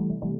you